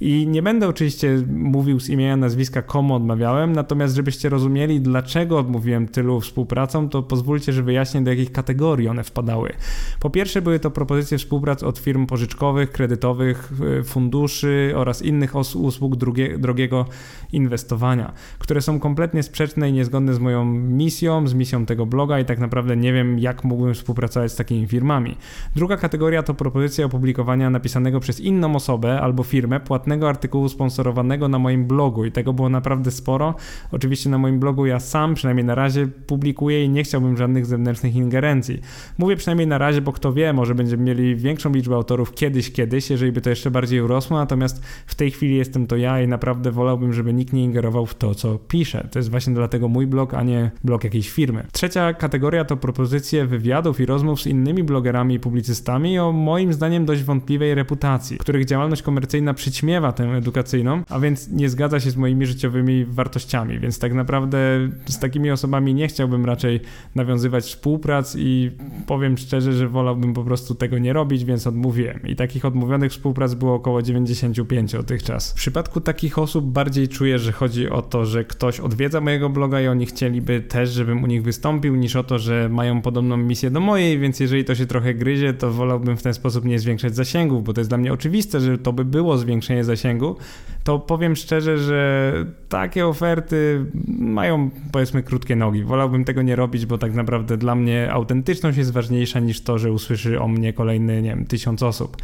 I nie będę oczywiście mówił z imienia, nazwiska, komu odmawiałem, natomiast żebyście rozumieli, dlaczego odmówiłem tylu współpracom, to pozwólcie, że wyjaśnię, do jakich kategorii one wpadały. Po pierwsze, były to propozycje współprac od firm pożyczkowych, kredytowych, funduszy oraz innych usług drugie, drogiego mojego inwestowania, które są kompletnie sprzeczne i niezgodne z moją misją, z misją tego bloga i tak naprawdę nie wiem, jak mógłbym współpracować z takimi firmami. Druga kategoria to propozycja opublikowania napisanego przez inną osobę albo firmę płatnego artykułu sponsorowanego na moim blogu i tego było naprawdę sporo. Oczywiście na moim blogu ja sam, przynajmniej na razie, publikuję i nie chciałbym żadnych zewnętrznych ingerencji. Mówię przynajmniej na razie, bo kto wie, może będziemy mieli większą liczbę autorów kiedyś, kiedyś, jeżeli by to jeszcze bardziej urosło, natomiast w tej chwili jestem to ja i naprawdę wolałbym, żeby nikt nie ingerował w to, co piszę. To jest właśnie dlatego mój blog, a nie blog jakiejś firmy. Trzecia kategoria to propozycje wywiadów i rozmów z innymi blogerami i publicystami o moim zdaniem dość wątpliwej reputacji, których działalność komercyjna przyćmiewa tę edukacyjną, a więc nie zgadza się z moimi życiowymi wartościami, więc tak naprawdę z takimi osobami nie chciałbym raczej nawiązywać współprac i powiem szczerze, że wolałbym po prostu tego nie robić, więc odmówiłem. I takich odmówionych współprac było około 95 dotychczas. W przypadku takich osób bardziej czuję, że chodzi o to, że ktoś odwiedza mojego bloga i oni chcieliby też, żebym u nich wystąpił, niż o to, że mają podobną misję do mojej, więc jeżeli to się trochę gryzie, to wolałbym w ten sposób nie zwiększać zasięgów, bo to jest dla mnie oczywiste, że to by było zwiększenie zasięgu, to powiem szczerze, że takie oferty mają powiedzmy krótkie nogi. Wolałbym tego nie robić, bo tak naprawdę dla mnie autentyczność jest ważniejsza niż to, że usłyszy o mnie kolejny, nie wiem, tysiąc osób.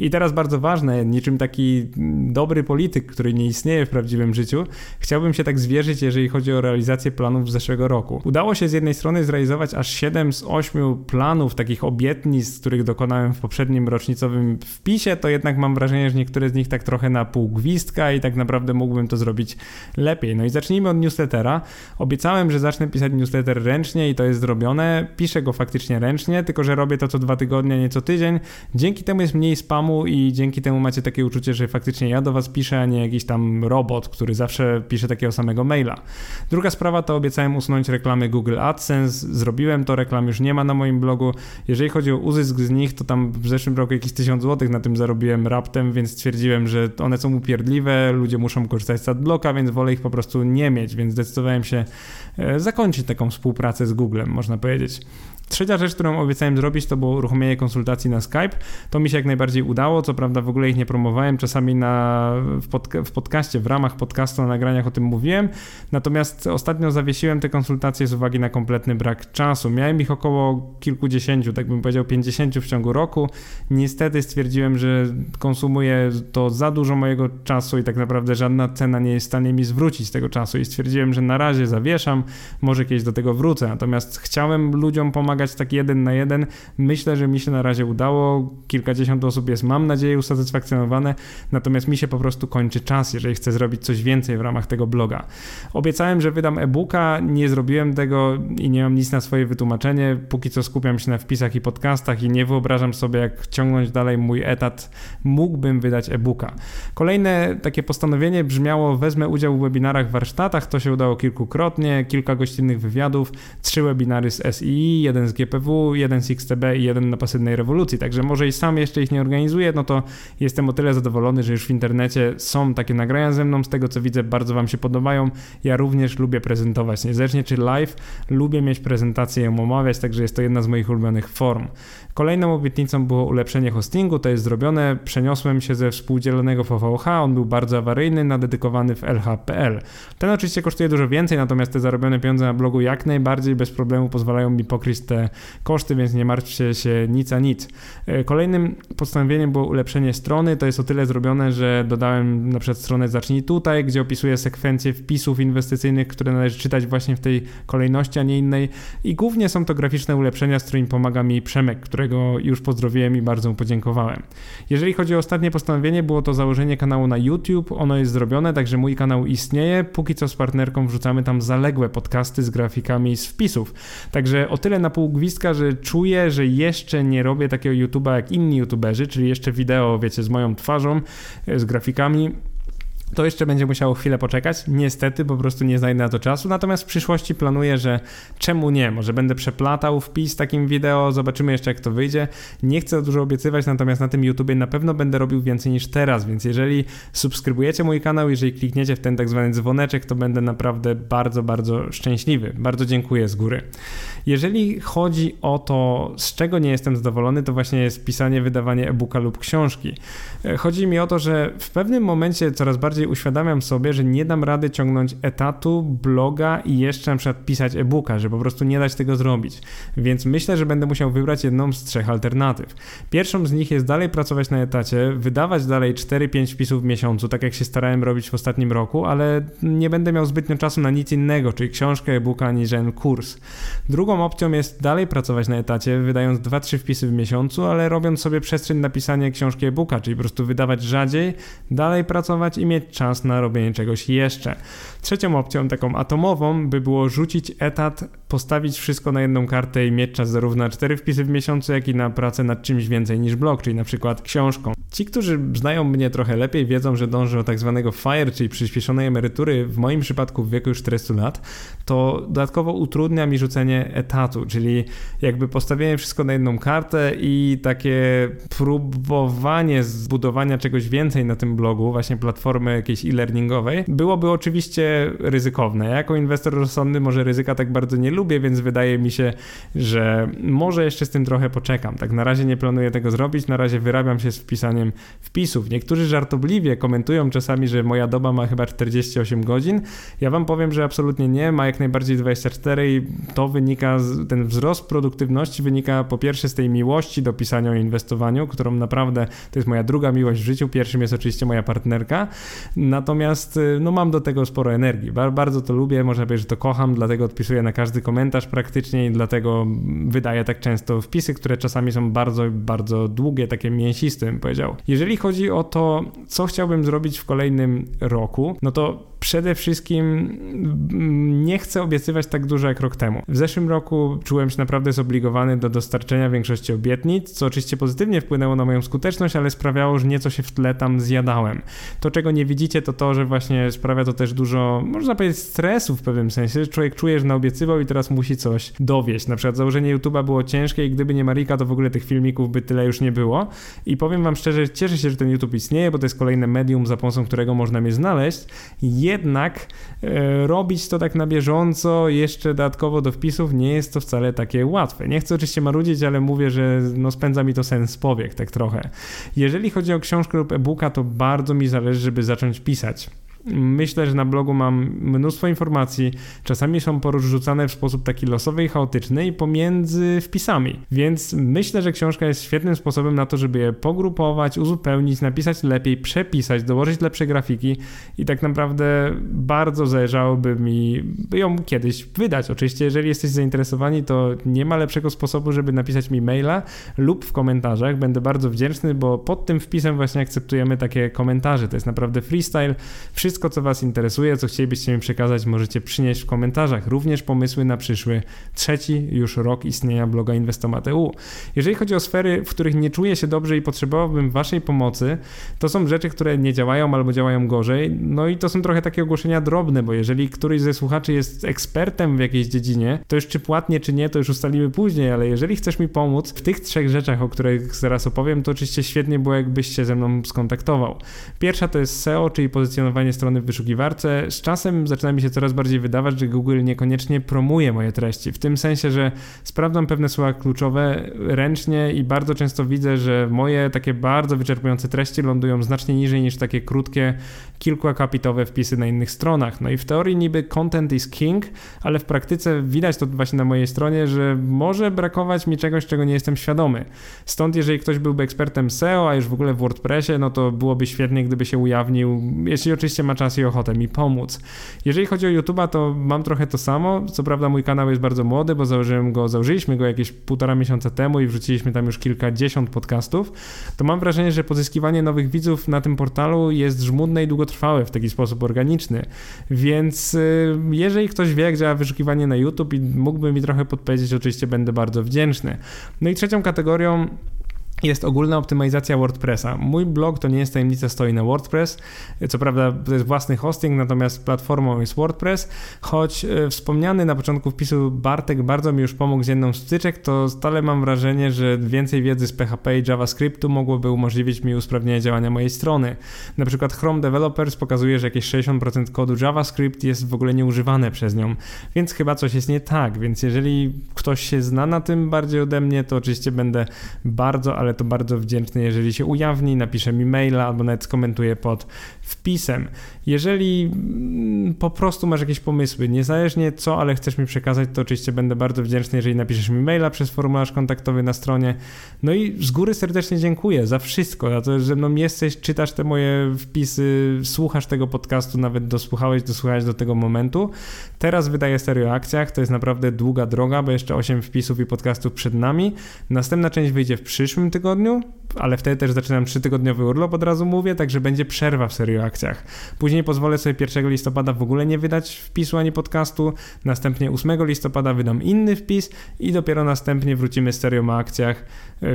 I teraz bardzo ważne, niczym taki dobry polityk, który nie istnieje w prawdziwym życiu, chciałbym się tak zwierzyć, jeżeli chodzi o realizację planów z zeszłego roku. Udało się z jednej strony zrealizować aż 7 z 8 planów, takich obietnic, których dokonałem w poprzednim rocznicowym wpisie, to jednak mam wrażenie, że niektóre z nich tak trochę na pół gwizdka i tak naprawdę mógłbym to zrobić lepiej. No i zacznijmy od newslettera. Obiecałem, że zacznę pisać newsletter ręcznie i to jest zrobione. Piszę go faktycznie ręcznie, tylko że robię to co dwa tygodnie, nie co tydzień. Dzięki temu jest mniej spamu i dzięki temu macie takie uczucie, że faktycznie ja do was piszę, a nie jakiś tam robot, który zawsze pisze takiego samego maila. Druga sprawa to obiecałem usunąć reklamy Google AdSense. Zrobiłem to, reklam już nie ma na moim blogu. Jeżeli chodzi o uzysk z nich, to tam w zeszłym roku jakieś 1000 zł na tym zarobiłem raptem, więc stwierdziłem, że one są upierdliwe, ludzie muszą korzystać z adblocka, więc wolę ich po prostu nie mieć, więc zdecydowałem się e, zakończyć taką współpracę z Googlem, można powiedzieć. Trzecia rzecz, którą obiecałem zrobić, to było uruchomienie konsultacji na Skype. To mi się jak najbardziej udało, co prawda w ogóle ich nie promowałem, czasami na, w, pod, w podcaście, w ramach podcastu na nagraniach o tym mówiłem, natomiast ostatnio zawiesiłem te konsultacje z uwagi na kompletny brak czasu. Miałem ich około kilkudziesięciu, tak bym powiedział pięćdziesięciu w ciągu roku. Niestety stwierdziłem, że konsumuję to za dużo mojego czasu i tak naprawdę żadna cena nie jest w stanie mi zwrócić tego czasu i stwierdziłem, że na razie zawieszam, może kiedyś do tego wrócę, natomiast chciałem ludziom pomagać pomagać tak jeden na jeden. Myślę, że mi się na razie udało. Kilkadziesiąt osób jest, mam nadzieję, usatysfakcjonowane, natomiast mi się po prostu kończy czas, jeżeli chcę zrobić coś więcej w ramach tego bloga. Obiecałem, że wydam e-booka, nie zrobiłem tego i nie mam nic na swoje wytłumaczenie. Póki co skupiam się na wpisach i podcastach i nie wyobrażam sobie, jak ciągnąć dalej mój etat. Mógłbym wydać e-booka. Kolejne takie postanowienie brzmiało: wezmę udział w webinarach, warsztatach. To się udało kilkukrotnie, kilka gościnnych wywiadów, trzy webinary z SII, jeden jeden z GPW, jeden z XTB i jeden na pasywnej rewolucji. Także może i sam jeszcze ich nie organizuję, no to jestem o tyle zadowolony, że już w internecie są takie nagrania ze mną. Z tego co widzę, bardzo Wam się podobają. Ja również lubię prezentować, niezależnie czy live, lubię mieć prezentację i ją omawiać, także jest to jedna z moich ulubionych form. Kolejną obietnicą było ulepszenie hostingu, to jest zrobione. Przeniosłem się ze współdzielonego VVH, on był bardzo awaryjny, na dedykowany w LH.pl. Ten oczywiście kosztuje dużo więcej, natomiast te zarobione pieniądze na blogu jak najbardziej bez problemu pozwalają mi pokryć te koszty, więc nie martwcie się nic a nic. E, kolejnym postanowieniem było ulepszenie strony, to jest o tyle zrobione, że dodałem na przykład stronę Zacznij tutaj, gdzie opisuję sekwencję wpisów inwestycyjnych, które należy czytać właśnie w tej kolejności, a nie innej i głównie są to graficzne ulepszenia, z którymi pomaga mi Przemek, które którego już pozdrowiłem i bardzo mu podziękowałem. Jeżeli chodzi o ostatnie postanowienie, było to założenie kanału na YouTube. Ono jest zrobione, także mój kanał istnieje. Póki co z partnerką wrzucamy tam zaległe podcasty z grafikami z wpisów. Także o tyle na pół gwizdka, że czuję, że jeszcze nie robię takiego YouTube'a jak inni YouTuberzy, czyli jeszcze wideo, wiecie, z moją twarzą, z grafikami to jeszcze będzie musiało chwilę poczekać. Niestety, po prostu nie znajdę na to czasu. Natomiast w przyszłości planuję, że czemu nie? Może będę przeplatał wpis takim wideo, zobaczymy jeszcze jak to wyjdzie. Nie chcę dużo obiecywać, natomiast na tym YouTubie na pewno będę robił więcej niż teraz, więc jeżeli subskrybujecie mój kanał, jeżeli klikniecie w ten tak zwany dzwoneczek, to będę naprawdę bardzo, bardzo szczęśliwy. Bardzo dziękuję z góry. Jeżeli chodzi o to, z czego nie jestem zadowolony, to właśnie jest pisanie, wydawanie e-booka lub książki. Chodzi mi o to, że w pewnym momencie coraz bardziej bardziej uświadamiam sobie, że nie dam rady ciągnąć etatu, bloga i jeszcze na przykład pisać e-booka, że po prostu nie dać tego zrobić. Więc myślę, że będę musiał wybrać jedną z trzech alternatyw. Pierwszą z nich jest dalej pracować na etacie, wydawać dalej 4-5 wpisów w miesiącu, tak jak się starałem robić w ostatnim roku, ale nie będę miał zbytnio czasu na nic innego, czyli książkę, e-booka, ani żaden kurs. Drugą opcją jest dalej pracować na etacie, wydając 2-3 wpisy w miesiącu, ale robiąc sobie przestrzeń na pisanie książki e-booka, czyli po prostu wydawać rzadziej, dalej pracować i mieć czas na robienie czegoś jeszcze. Trzecią opcją, taką atomową, by było rzucić etat, postawić wszystko na jedną kartę i mieć czas zarówno na 4 wpisy w miesiącu, jak i na pracę nad czymś więcej niż blog, czyli na przykład książką. Ci, którzy znają mnie trochę lepiej, wiedzą, że dążę do tak zwanego FIRE, czyli przyspieszonej emerytury, w moim przypadku w wieku już 400 lat, to dodatkowo utrudnia mi rzucenie etatu, czyli jakby postawienie wszystko na jedną kartę i takie próbowanie zbudowania czegoś więcej na tym blogu, właśnie platformy jakiejś e-learningowej, byłoby oczywiście ryzykowne. Ja jako inwestor rozsądny może ryzyka tak bardzo nie lubię, więc wydaje mi się, że może jeszcze z tym trochę poczekam. Tak na razie nie planuję tego zrobić, na razie wyrabiam się z wpisaniem wpisów. Niektórzy żartobliwie komentują czasami, że moja doba ma chyba 48 godzin. Ja wam powiem, że absolutnie nie, ma jak najbardziej 24 i to wynika, z, ten wzrost produktywności wynika po pierwsze z tej miłości do pisania o inwestowaniu, którą naprawdę to jest moja druga miłość w życiu. Pierwszym jest oczywiście moja partnerka. Natomiast y, no mam do tego sporo energii. Bardzo to lubię, można powiedzieć, że to kocham, dlatego odpisuję na każdy komentarz praktycznie i dlatego wydaję tak często wpisy, które czasami są bardzo, bardzo długie, takie mięsiste, bym powiedział. Jeżeli chodzi o to, co chciałbym zrobić w kolejnym roku, no to przede wszystkim mm, nie chcę obiecywać tak dużo jak rok temu. W zeszłym roku czułem się naprawdę zobligowany do dostarczenia większości obietnic, co oczywiście pozytywnie wpłynęło na moją skuteczność, ale sprawiało, że nieco się w tle tam zjadałem. To, czego nie widzicie, to to, że właśnie sprawia to też dużo, można powiedzieć, stresu w pewnym sensie, człowiek czuje, że naobiecywał i teraz musi coś dowieść. Na przykład założenie YouTube'a było ciężkie i gdyby nie Marika, to w ogóle tych filmików by tyle już nie było. I powiem wam szczerze, cieszę się, że ten YouTube istnieje, bo to jest kolejne medium, za pomocą którego można mnie znaleźć jednak e, robić to tak na bieżąco, jeszcze dodatkowo do wpisów, nie jest to wcale takie łatwe. Nie chcę oczywiście marudzić, ale mówię, że no spędza mi to sens powiek, tak trochę. Jeżeli chodzi o książkę lub e-booka, to bardzo mi zależy, żeby zacząć pisać. Myślę, że na blogu mam mnóstwo informacji, czasami są porzucane w sposób taki losowy i chaotyczny i pomiędzy wpisami. Więc myślę, że książka jest świetnym sposobem na to, żeby je pogrupować, uzupełnić, napisać lepiej, przepisać, dołożyć lepsze grafiki i tak naprawdę bardzo zależałoby mi ją kiedyś wydać. Oczywiście, jeżeli jesteś zainteresowani, to nie ma lepszego sposobu, żeby napisać mi maila lub w komentarzach. Będę bardzo wdzięczny, bo pod tym wpisem właśnie akceptujemy takie komentarze. To jest naprawdę freestyle. Wszystko wszystko, co Was interesuje, co chcielibyście mi przekazać, możecie przynieść w komentarzach. Również pomysły na przyszły trzeci już rok istnienia bloga Inwestomat.eu. Jeżeli chodzi o sfery, w których nie czuję się dobrze i potrzebowałbym Waszej pomocy, to są rzeczy, które nie działają albo działają gorzej. No i to są trochę takie ogłoszenia drobne, bo jeżeli któryś ze słuchaczy jest ekspertem w jakiejś dziedzinie, to już czy płatnie, czy nie, to już ustalimy później, ale jeżeli chcesz mi pomóc w tych trzech rzeczach, o których zaraz opowiem, to oczywiście świetnie było, jakbyś się ze mną skontaktował. Pierwsza to jest SEO, czyli pozycjonowanie strony strony w wyszukiwarce, z czasem zaczyna mi się coraz bardziej wydawać, że Google niekoniecznie promuje moje treści. W tym sensie, że sprawdzam pewne słowa kluczowe ręcznie i bardzo często widzę, że moje takie bardzo wyczerpujące treści lądują znacznie niżej niż takie krótkie, kilkuakapitowe wpisy na innych stronach. No i w teorii niby content is king, ale w praktyce widać to właśnie na mojej stronie, że może brakować mi czegoś, czego nie jestem świadomy. Stąd jeżeli ktoś byłby ekspertem SEO, a już w ogóle w WordPressie, no to byłoby świetnie, gdyby się ujawnił, jeśli oczywiście ma czas i ochotę mi pomóc. Jeżeli chodzi o YouTube'a, to mam trochę to samo. Co prawda mój kanał jest bardzo młody, bo założyłem go, założyliśmy go jakieś półtora miesiąca temu i wrzuciliśmy tam już kilkadziesiąt podcastów. To mam wrażenie, że pozyskiwanie nowych widzów na tym portalu jest żmudne i długotrwałe w taki sposób organiczny. Więc y, jeżeli ktoś wie, jak działa wyszukiwanie na YouTube i mógłby mi trochę podpowiedzieć, oczywiście będę bardzo wdzięczny. No i trzecią kategorią jest ogólna optymalizacja WordPressa. Mój blog to nie jest tajemnica, stoi na WordPress. Co prawda to jest własny hosting, natomiast platformą jest WordPress. Choć e, wspomniany na początku wpisu Bartek bardzo mi już pomógł z jedną z wtyczek, to stale mam wrażenie, że więcej wiedzy z PHP i JavaScriptu mogłoby umożliwić mi usprawnienie działania mojej strony. Na przykład Chrome Developers pokazuje, że jakieś 60% kodu JavaScript jest w ogóle nieużywane przez nią, więc chyba coś jest nie tak. Więc jeżeli ktoś się zna na tym bardziej ode mnie, to oczywiście będę bardzo, ale to bardzo wdzięczny, jeżeli się ujawni, napisze mi maila albo nawet skomentuje pod wpisem. Jeżeli mm, po prostu masz jakieś pomysły, niezależnie co, ale chcesz mi przekazać, to oczywiście będę bardzo wdzięczny, jeżeli napiszesz mi maila przez formularz kontaktowy na stronie. No i z góry serdecznie dziękuję za wszystko, za to, że ze mną jesteś, czytasz te moje wpisy, słuchasz tego podcastu, nawet dosłuchałeś, dosłuchałeś do tego momentu. Teraz wydaję serio o akcjach, to jest naprawdę długa droga, bo jeszcze 8 wpisów i podcastów przed nami. Następna część wyjdzie w przyszłym tygodniu, ale wtedy też zaczynam 3-tygodniowy urlop, od razu mówię, także będzie przerwa w serio akcjach. Później pozwolę sobie 1 listopada w ogóle nie wydać wpisu ani podcastu, następnie 8 listopada wydam inny wpis i dopiero następnie wrócimy z serią o akcjach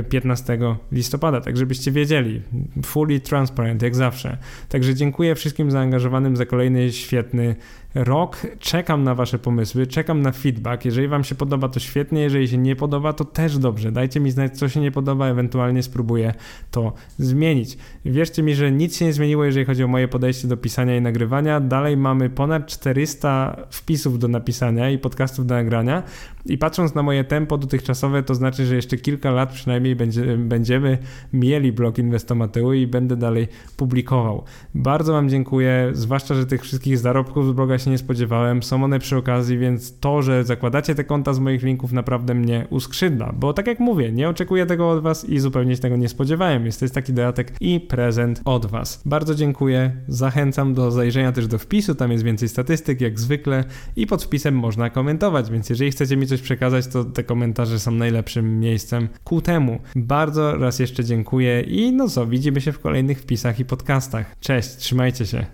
15 e, listopada, tak żebyście wiedzieli. Fully transparent, jak zawsze. Także dziękuję wszystkim zaangażowanym za kolejny świetny rok. Czekam na Wasze pomysły, czekam na feedback. Jeżeli Wam się podoba, to świetnie, jeżeli się nie podoba, to też dobrze. Dajcie mi znać, co się nie podoba, ewentualnie spróbuję to zmienić. Wierzcie mi, że nic się nie zmieniło, jeżeli chodzi o moje podejście do pisania i nagrywania. Dalej mamy ponad 400 wpisów do napisania i podcastów do nagrania. I patrząc na moje tempo dotychczasowe, to znaczy, że jeszcze kilka lat przynajmniej będzie, będziemy mieli blog Inwestomateu i będę dalej publikował. Bardzo Wam dziękuję, zwłaszcza, że tych wszystkich zarobków z bloga się nie spodziewałem. Są one przy okazji, więc to, że zakładacie te konta z moich linków naprawdę mnie uskrzydla, bo tak jak mówię, nie oczekuję tego od Was i zupełnie się tego nie spodziewałem. Jest to jest taki dodatek i prezent od Was. Bardzo dziękuję, zachęcam do zajrzenia też do wpisu, tam jest więcej statystyk jak zwykle i pod wpisem można komentować, więc jeżeli chcecie mi coś przekazać, to te komentarze są najlepszym miejscem ku temu. Bardzo raz jeszcze dziękuję i no co, widzimy się w kolejnych wpisach i podcastach. Cześć, trzymajcie się.